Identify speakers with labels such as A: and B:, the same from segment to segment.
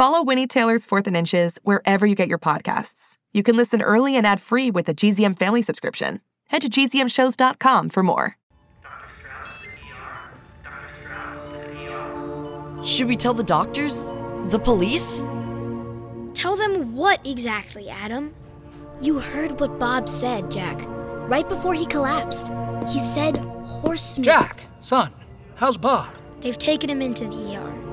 A: Follow Winnie Taylor's Fourth and Inches wherever you get your podcasts. You can listen early and ad free with a GZM family subscription. Head to gzmshows.com for more.
B: Should we tell the doctors? The police?
C: Tell them what exactly, Adam? You heard what Bob said, Jack. Right before he collapsed. He said horseman.
D: Jack, son, how's Bob?
C: They've taken him into the ER.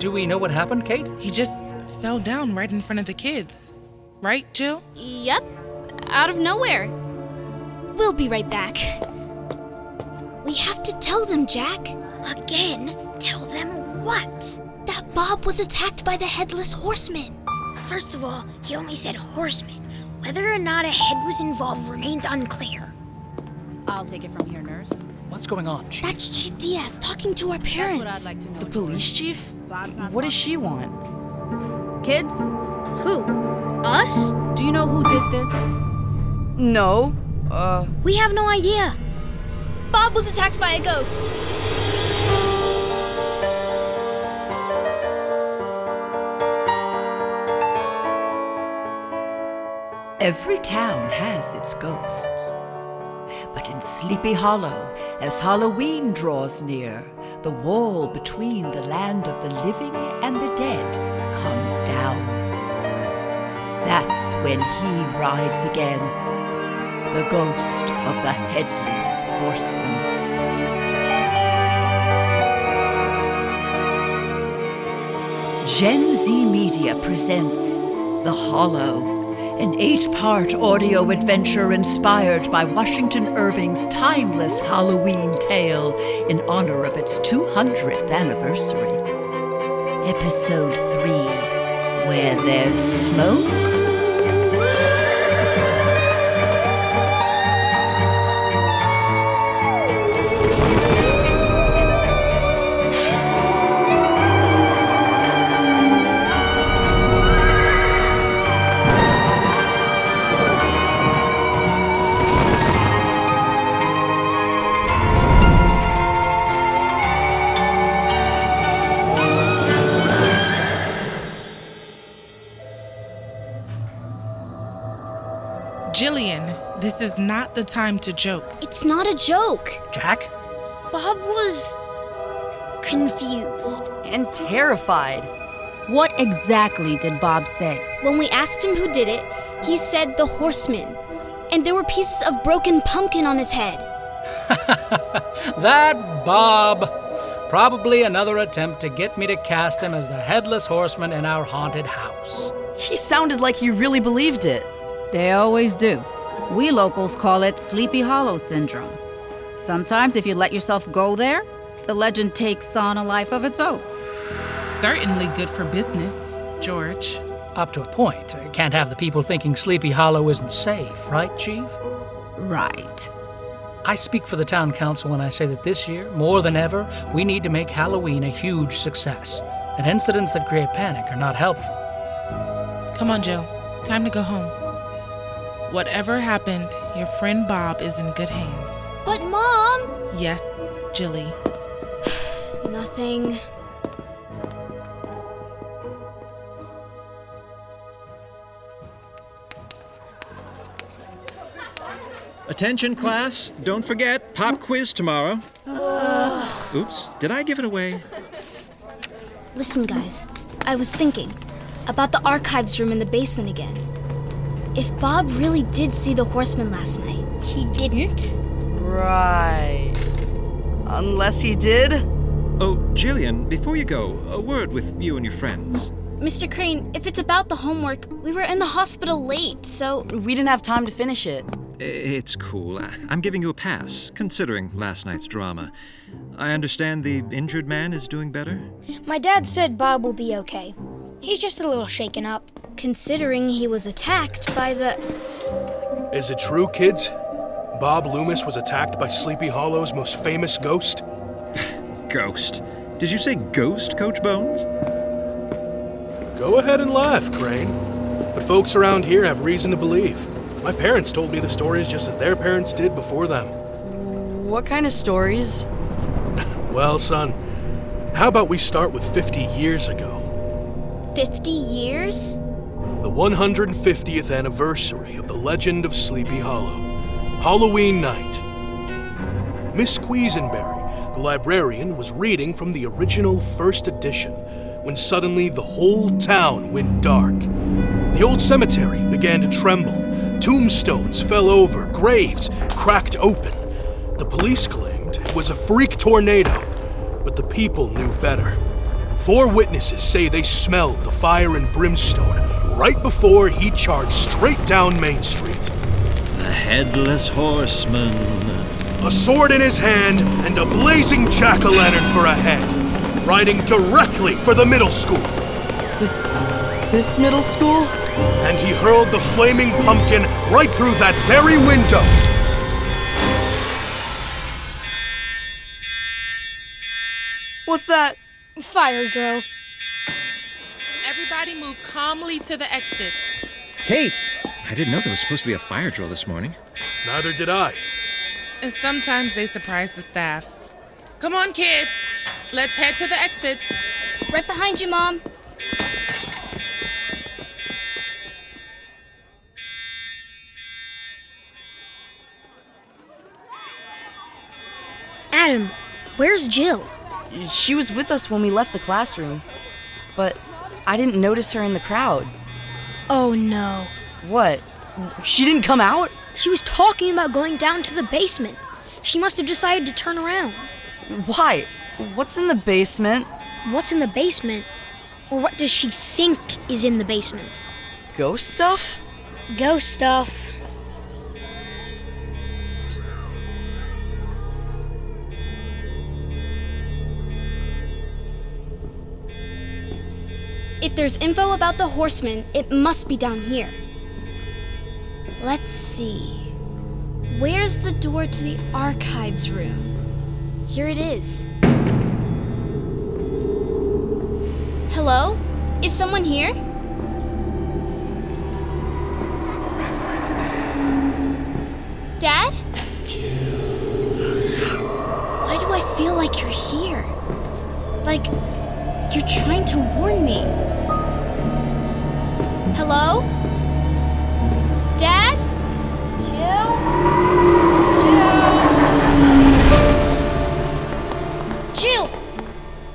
D: Do we know what happened, Kate?
E: He just fell down right in front of the kids. Right, Jill?
C: Yep. Out of nowhere. We'll be right back. We have to tell them, Jack. Again, tell them what? That Bob was attacked by the headless horseman. First of all, he only said horseman. Whether or not a head was involved remains unclear.
F: I'll take it from here, nurse.
D: What's going on, Chief?
C: That's Chief Diaz talking to our parents.
F: That's what I'd like to know.
B: The police chief?
F: Bob's not
B: What does she want?
F: Kids,
C: Who? Us?
F: do you know who did this?
B: No. Uh,
C: We have no idea. Bob was attacked by a ghost.
G: Every town has its ghosts. But in Sleepy Hollow, as Halloween draws near, the wall between the land of the living and the dead comes down. That's when he rides again, the ghost of the Headless Horseman. Gen Z Media presents The Hollow, an eight part audio adventure inspired by Washington Irving's timeless Halloween tale in honor of its 200th anniversary. Episode 3 Where There's Smoke.
E: Jillian, this is not the time to joke.
C: It's not a joke.
D: Jack?
C: Bob was confused.
B: and terrified.
F: What exactly did Bob say?
C: When we asked him who did it, he said the horseman. And there were pieces of broken pumpkin on his head.
D: That Bob. Probably another attempt to get me to cast him as the headless horseman in our haunted house.
B: He sounded like he really believed it.
F: They always do. We locals call it Sleepy Hollow Syndrome. Sometimes, if you let yourself go there, the legend takes on a life of its own.
E: Certainly good for business, George.
D: Up to a point. I Can't have the people thinking Sleepy Hollow isn't safe, right, Chief?
B: Right.
D: I speak for the town council when I say that this year, more than ever, we need to make Halloween a huge success. And incidents that create panic are not helpful.
E: Come on, Joe. Time to go home. Whatever happened, your friend Bob is in good hands.
C: But, Mom!
E: Yes, Jilly.
C: Nothing.
H: Attention, class. Don't forget, pop quiz tomorrow. Oops, did I give it away?
C: Listen, guys. I was thinking about the archives room in the basement again. If Bob really did see the horseman last night,
B: He didn't? Right. Unless he did?
H: Oh, Jillian, before you go, a word with you and your friends.
C: Mr. Crane, if it's about the homework, we were in the hospital late, so
B: We didn't have time to finish it.
H: It's cool. I- I'm giving you a pass, considering last night's drama. I understand the injured man is doing better?
I: My dad said Bob will be okay. He's just a little shaken up.
C: considering he was attacked by the.
J: Is it true, kids? Bob Loomis was attacked by Sleepy Hollow's most famous ghost?
H: Ghost. Did you say ghost, Coach Bones?
J: Go ahead and laugh, Crane. But folks around here have reason to believe. My parents told me the stories just as their parents did before them.
B: What kind of stories?
J: Well, son, how about we start with 50 years ago?
C: 50 years?
J: The 150th anniversary of the legend of Sleepy Hollow. Halloween night. Miss Quisenberry, the librarian, was reading from the original first edition when suddenly the whole town went dark. The old cemetery began to tremble. Tombstones fell over, graves cracked open. The police claimed it was a freak tornado, but the people knew better. Four witnesses say they smelled the fire and brimstone right before he charged straight down Main Street.
H: The Headless Horseman.
J: A sword in his hand and a blazing jack o' lantern for a head, riding directly for the middle school.
B: This middle school?
J: And he hurled the flaming pumpkin right through that very window.
B: What's that?
I: Fire drill.
E: Everybody move calmly to the exits.
H: Kate! I didn't know there was supposed to be a fire drill this morning.
J: Neither did I.
E: Sometimes they surprise the staff. Come on, kids. Let's head to the exits.
C: Right behind you, Mom.
I: Adam, where's Jill?
B: She was with us when we left the classroom. But I didn't notice her in the crowd.
I: Oh no.
B: What? She didn't come out?
I: She was talking about going down to the basement. She must have decided to turn around.
B: Why? What's in the basement?
I: What's in the basement? Or what does she think is in the basement?
B: Ghost stuff?
I: Ghost stuff.
C: If there's info about the horseman, it must be down here. Let's see. Where's the door to the archives room? Here it is. Hello? Is someone here? Dad? Why do I feel like you're here? Like you're trying to warn me. Hello? Dad?
I: Jill? Jill!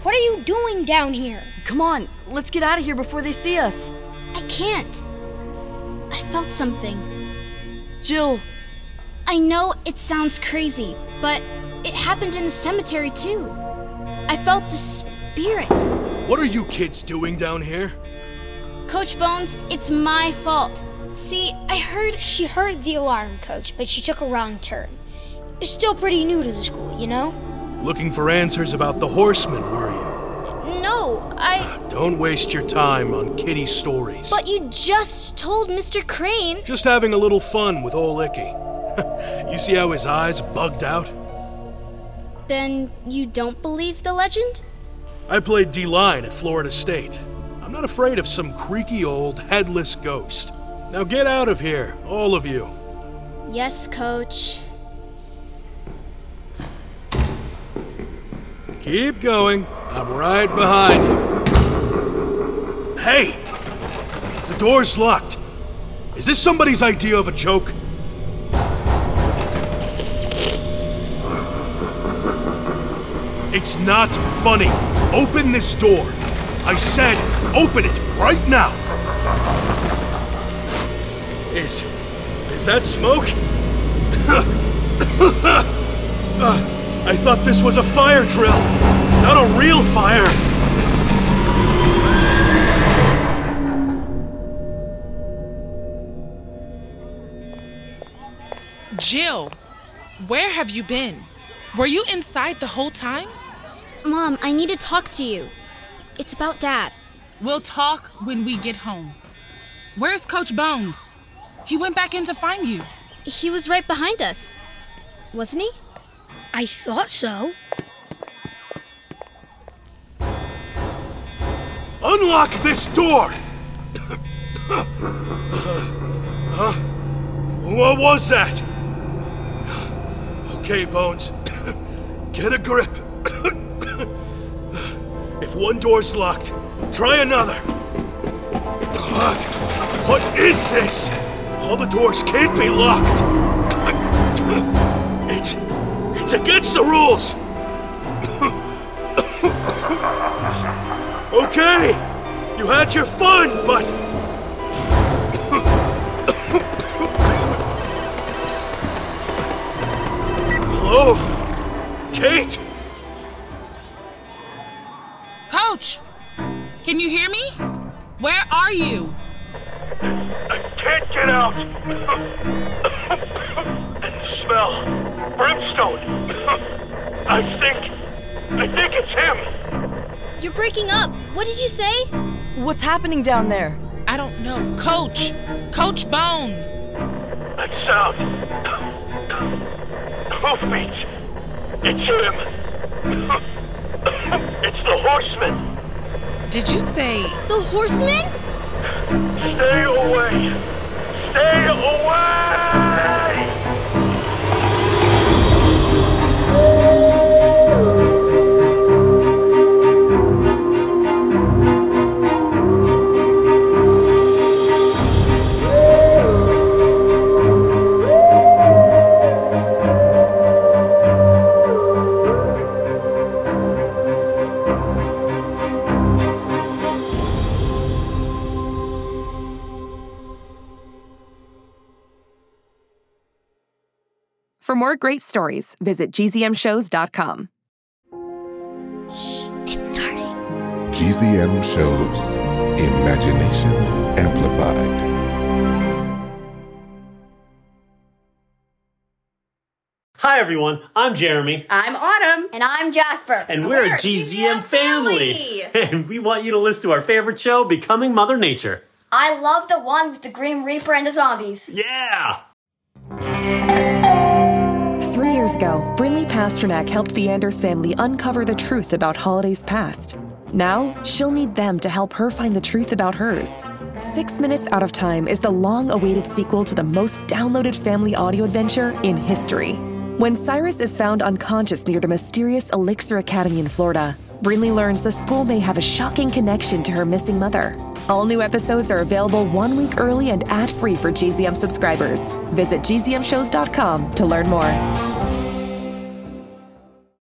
I: What are you doing down here?
B: Come on, let's get out of here before they see us.
C: I can't. I felt something.
B: Jill,
C: I know it sounds crazy, but it happened in the cemetery too. I felt the spirit.
J: What are you kids doing down here?
C: Coach Bones, it's my fault. See, I heard
I: She heard the alarm, coach, but she took a wrong turn. Still pretty new to the school, you know?
J: Looking for answers about the horseman, were you?
C: No, I.
J: Don't waste your time on kitty stories.
C: But you just told Mr. Crane.
J: Just having a little fun with old Icky. you see how his eyes bugged out?
C: Then you don't believe the legend?
J: I played D line at Florida State. I'm not afraid of some creaky old headless ghost. Now get out of here, all of you.
C: Yes, coach.
J: Keep going. I'm right behind you. Hey! The door's locked. Is this somebody's idea of a joke? It's not funny. Open this door. I said, open it right now. Is. is that smoke? uh, I thought this was a fire drill, not a real fire.
E: Jill, where have you been? Were you inside the whole time?
C: Mom, I need to talk to you. It's about Dad.
E: We'll talk when we get home. Where's Coach Bones? He went back in to find you.
C: He was right behind us. Wasn't he?
I: I thought so.
J: Unlock this door! huh? What was that? Okay, Bones. Get a grip. One door's locked, try another. God, what is this? All the doors can't be locked. It's it's against the rules. okay, you had your fun, but Hello? Kate?
E: Coach! Can you hear me? Where are you?
J: I can't get out. Smell. Brimstone. I think. I think it's him.
C: You're breaking up. What did you say?
B: What's happening down there?
E: I don't know. Coach! Coach Bones!
J: That sound. Hoofbeats. It's him. It's the horseman.
E: Did you say.
C: The horseman?
J: Stay away. Stay away!
A: More great stories, visit gzmshows.com.
C: It's starting.
K: GZM shows Imagination Amplified.
L: Hi, everyone. I'm Jeremy.
M: I'm Autumn.
I: And I'm Jasper.
L: And we're, a GZM, family. and we want you to listen to our favorite show, Becoming Mother Nature.
I: I love the one with the Green Reaper and the zombies.
L: Yeah!
A: Years ago, Brinley Pasternak helped the Anders family uncover the truth about Holiday's past. Now, she'll need them to help her find the truth about hers. Six Minutes Out of Time is the long awaited sequel to the most downloaded family audio adventure in history. When Cyrus is found unconscious near the mysterious Elixir Academy in Florida, Brinley learns the school may have a shocking connection to her missing mother. All new episodes are available one week early and ad free for GZM subscribers. Visit gzmshows.com to learn more.